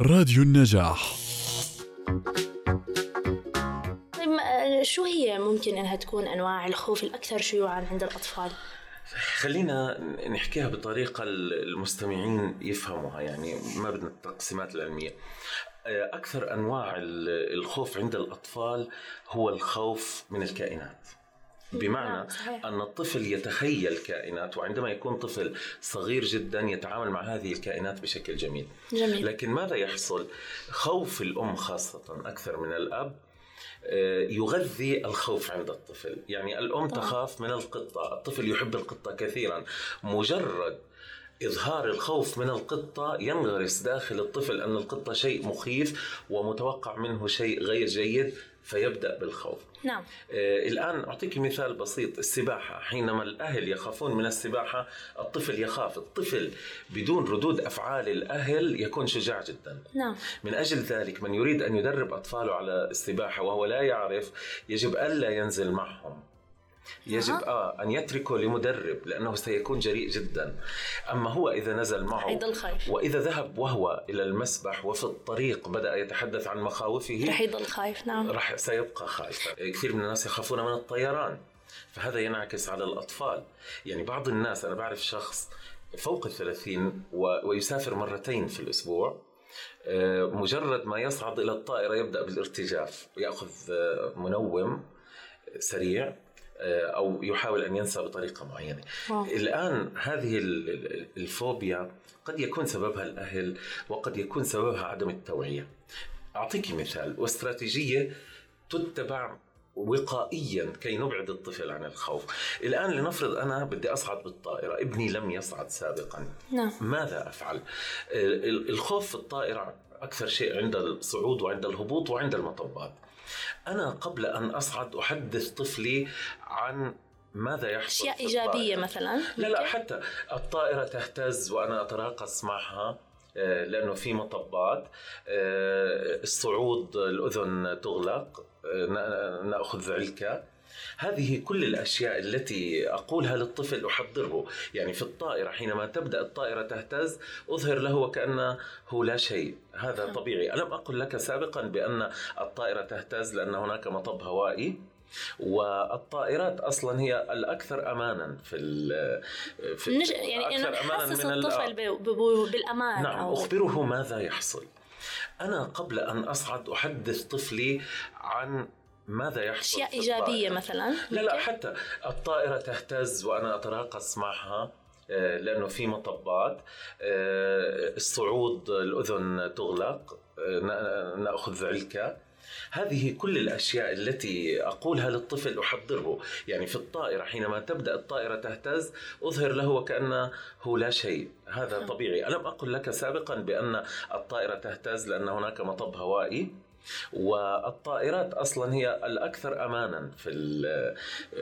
راديو النجاح. طيب شو هي ممكن إنها تكون أنواع الخوف الأكثر شيوعا عند الأطفال؟ خلينا نحكيها بطريقة المستمعين يفهموها يعني ما بدنا التقسيمات العلمية. أكثر أنواع الخوف عند الأطفال هو الخوف من الكائنات. بمعنى نعم، صحيح. أن الطفل يتخيل كائنات وعندما يكون طفل صغير جدا يتعامل مع هذه الكائنات بشكل جميل. جميل. لكن ماذا يحصل؟ خوف الأم خاصة أكثر من الأب آه، يغذي الخوف عند الطفل. يعني الأم تخاف من القطة الطفل يحب القطة كثيرا. مجرد إظهار الخوف من القطة ينغرس داخل الطفل أن القطة شيء مخيف ومتوقع منه شيء غير جيد. فيبدأ بالخوف. نعم. آه، الآن أعطيك مثال بسيط السباحة. حينما الأهل يخافون من السباحة الطفل يخاف. الطفل بدون ردود أفعال الأهل يكون شجاع جدا. نعم. من أجل ذلك من يريد أن يدرب أطفاله على السباحة وهو لا يعرف يجب ألا ينزل معهم. يجب آه أن يتركه لمدرب لأنه سيكون جريء جدا. أما هو إذا نزل معه حيضل خايف وإذا ذهب وهو إلى المسبح وفي الطريق بدأ يتحدث عن مخاوفه رح يضل خايف نعم. راح سيبقى خائفا كثير من الناس يخافون من الطيران فهذا ينعكس على الأطفال. يعني بعض الناس أنا بعرف شخص فوق الثلاثين و- ويسافر مرتين في الأسبوع آه، مجرد ما يصعد إلى الطائرة يبدأ بالارتجاف يأخذ آه، منوم سريع آه، أو يحاول أن ينسى بطريقة معينة. واو. الآن هذه ال- ال- الفوبيا قد يكون سببها الأهل وقد يكون سببها عدم التوعية. أعطيك مثال واستراتيجية تتبع وقائيا كي نبعد الطفل عن الخوف. الآن لنفرض أنا بدي أصعد بالطائرة ابني لم يصعد سابقا. نعم. ماذا أفعل؟ ال- ال- الخوف في الطائرة أكثر شيء عند الصعود وعند الهبوط وعند المطبات. أنا قبل أن أصعد أحدث طفلي عن ماذا يحصل أشياء إيجابية. مثلا لا لا؟ حتى الطائرة تهتز وأنا أتراقص معها آه، لأنه في مطبات آه، الصعود الأذن تغلق آه، نا- نأخذ علكة هذه كل الأشياء التي أقولها للطفل أحضره. يعني في الطائرة حينما تبدأ الطائرة تهتز أظهر له وكأنه لا شيء. هذا طبيعي. ألم أقل لك سابقا بأن الطائرة تهتز لأن هناك مطب هوائي. والطائرات أصلا هي الأكثر امانا في ال في نج... يعني انه نحسس ال- الطفل ب... ب... بالأمان نعم أو... أخبره ماذا يحصل. أنا قبل أن أصعد أحدث طفلي عن ماذا يحصل أشياء إيجابية الطائرة. مثلا لا لا؟ حتى الطائرة تهتز وأنا أتراقص معها آه، لأنه في مطبات آه، الصعود الأذن تغلق آه، نا- نأخذ علكة هذه كل الأشياء التي أقولها للطفل أحضره يعني في الطائرة حينما تبدأ الطائرة تهتز أظهر له وكأنه لا شيء هذا نعم. طبيعي ألم أقل لك سابقا بأن الطائرة تهتز لأن هناك مطب هوائي والطائرات أصلا هي الأكثر امانا في ال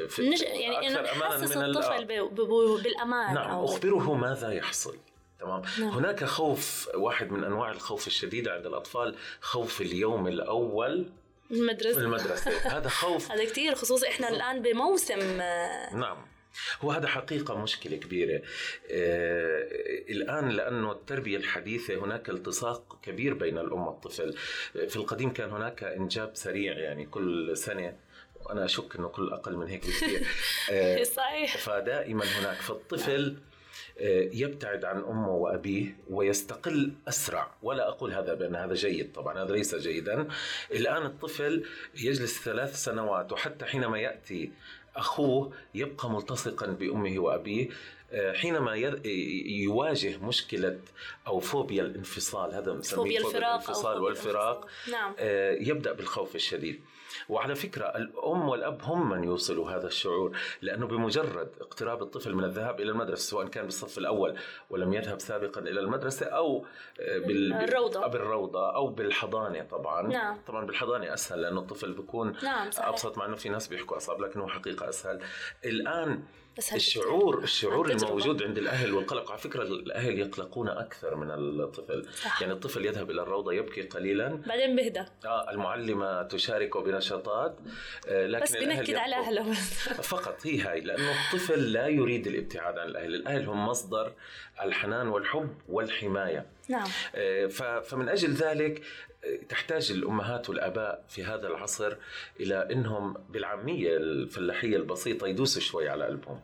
في نج... يعني أماناً من ال- الطفل ب... ب... بالأمان نعم أو... أخبره ماذا يحصل تمام؟ نعم. هناك خوف واحد من أنواع الخوف الشديده عند الأطفال خوف اليوم الأول في المدرسة. المدرسة. هذا خوف هذا كثير خصوصي إحنا الآن بموسم آه، نعم. هو هذا حقيقة مشكلة كبيرة. آه الآن لأنه التربية الحديثة هناك التصاق كبير بين الأم والطفل. في القديم كان هناك إنجاب سريع يعني كل سنة وأنا أشك أنه كل أقل من هيك بكثير. آه صحيح. فدائما هناك فالطفل آه، يبتعد عن أمه وأبيه ويستقل أسرع. ولا أقول هذا بأن هذا جيد طبعا هذا ليس جيدا. الآن الطفل يجلس ثلاث سنوات وحتى حينما يأتي أخوه يبقى ملتصقا بأمه وأبيه آه، حينما يواجه مشكلة أو فوبيا الانفصال هذا فوبيا الفراق أو الانفصال فوبيا والفراق. نعم آه، يبدأ بالخوف الشديد وعلى فكرة الأم والأب هم من يوصلوا هذا الشعور لأنه بمجرد اقتراب الطفل من الذهاب إلى المدرسة سواء كان بالصف الأول ولم يذهب سابقا إلى المدرسة أو آه، بال الروضة. بالروضة أو بالحضانة طبعا نعم. طبعا بالحضانة أسهل لأنه الطفل بيكون نعم صحيح أبسط مع إنه في ناس بيحكوا أصعب لكنه حقيقة أسهل. الآن أسهل الشعور. الشعور. الموجود عند الأهل والقلق. على فكرة الأهل يقلقون أكثر من الطفل. صح. يعني الطفل يذهب إلى الروضة يبكي قليلا. بعدين بهدى. آه المعلمة تشارك بنشاطات آه لكن بس بنكد على. أهله. بس فقط هي هاي لأنه الطفل لا يريد الابتعاد عن الأهل. الأهل هم مصدر الحنان والحب والحماية. نعم. آه، فمن أجل ذلك آه، تحتاج الأمهات والأباء في هذا العصر إلى إنهم بالعامية الفلاحية البسيطة يدوسوا شوي على قلبهم.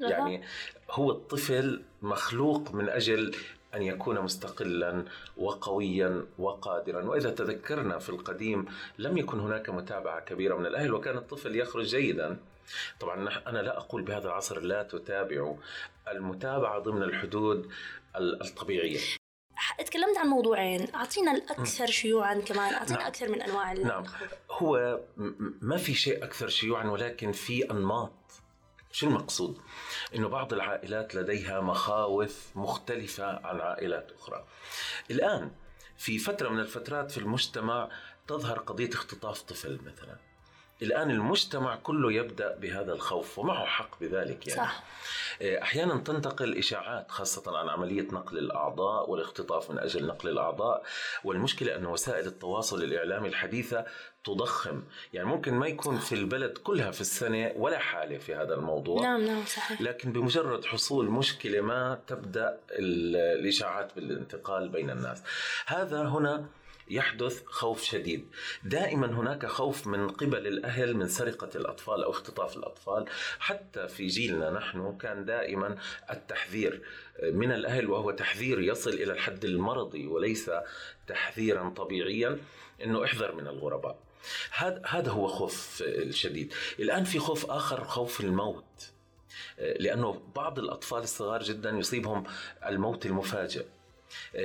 يعني هو الطفل مخلوق من أجل أن يكون مستقلا وقويا وقادرا. وإذا تذكرنا في القديم لم يكن هناك متابعة كبيرة من الأهل وكان الطفل يخرج جيدا. طبعا أنا لا أقول بهذا العصر لا تتابعوا المتابعة ضمن الحدود الطبيعية. تكلمت عن موضوعين. أعطينا الأكثر شيوعا كمان. أعطينا نعم. أكثر من أنواع نعم. هو ما في شيء أكثر شيوعا ولكن في أنماط شو المقصود؟ إنه بعض العائلات لديها مخاوف مختلفة عن عائلات أخرى. الآن في فترة من الفترات في المجتمع تظهر قضية اختطاف طفل مثلا. الآن المجتمع كله يبدأ بهذا الخوف ومعه حق بذلك يعني. صح. آه، أحيانا تنتقل إشاعات خاصة عن عملية نقل الأعضاء والاختطاف من أجل نقل الأعضاء. والمشكلة أن وسائل التواصل الإعلامي الحديثة تضخم. يعني ممكن ما يكون في البلد كلها في السنة ولا حالة في هذا الموضوع. نعم نعم صحيح. لكن بمجرد حصول مشكلة ما تبدأ الإشاعات بالانتقال بين الناس. هذا هنا يحدث خوف شديد. دائما هناك خوف من قبل الأهل من سرقة الأطفال أو اختطاف الأطفال. حتى في جيلنا نحن كان دائما التحذير من الأهل وهو تحذير يصل إلى الحد المرضي وليس تحذيرا طبيعيا أنه احذر من الغرباء. هذا هذا هو خوف الشديد الآن في خوف آخر خوف الموت. لأنه بعض الأطفال الصغار جدا يصيبهم الموت المفاجئ.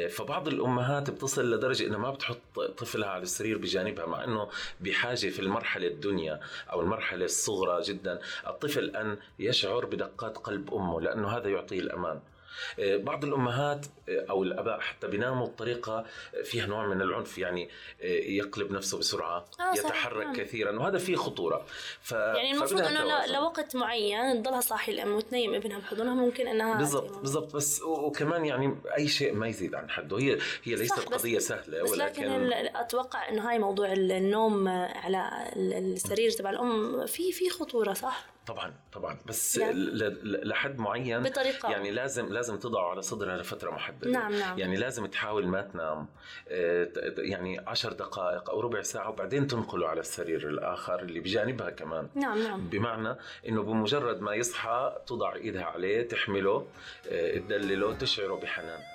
فبعض الأمهات بتصل لدرجة انها ما بتحط طفلها على السرير بجانبها مع إنه بحاجة في المرحلة الدنيا أو المرحلة الصغرى جدا الطفل أن يشعر بدقات قلب أمه لأنه هذا يعطيه الأمان. آه، بعض الأمهات آه، أو الأباء حتى بيناموا بطريقة فيها نوع من العنف يعني آه، يقلب نفسه بسرعة آه يتحرك نعم. كثيرا وهذا فيه خطورة. ف... يعني المفروض إنه لوقت معين تضلها صاحي الام وتنيم ابنها بحضنها ممكن إنها بالضبط بالضبط بس وكمان يعني أي شيء ما يزيد عن حده. هي هي ليست قضية سهلة بس ولكن لكن أتوقع إنه هاي موضوع النوم على السرير تبع الأم في في خطورة صح؟ طبعا طبعا. بس يعني لحد معين بطريقة. يعني لازم لازم تضعه على صدرها لفترة محددة. نعم نعم. يعني لازم تحاول ما تنام آه، يعني عشر دقائق أو ربع ساعة وبعدين تنقله على السرير الآخر اللي بجانبها كمان. نعم نعم. بمعنى إنه بمجرد ما يصحى تضع إيدها عليه تحمله آه، تدلله تشعره بحنان.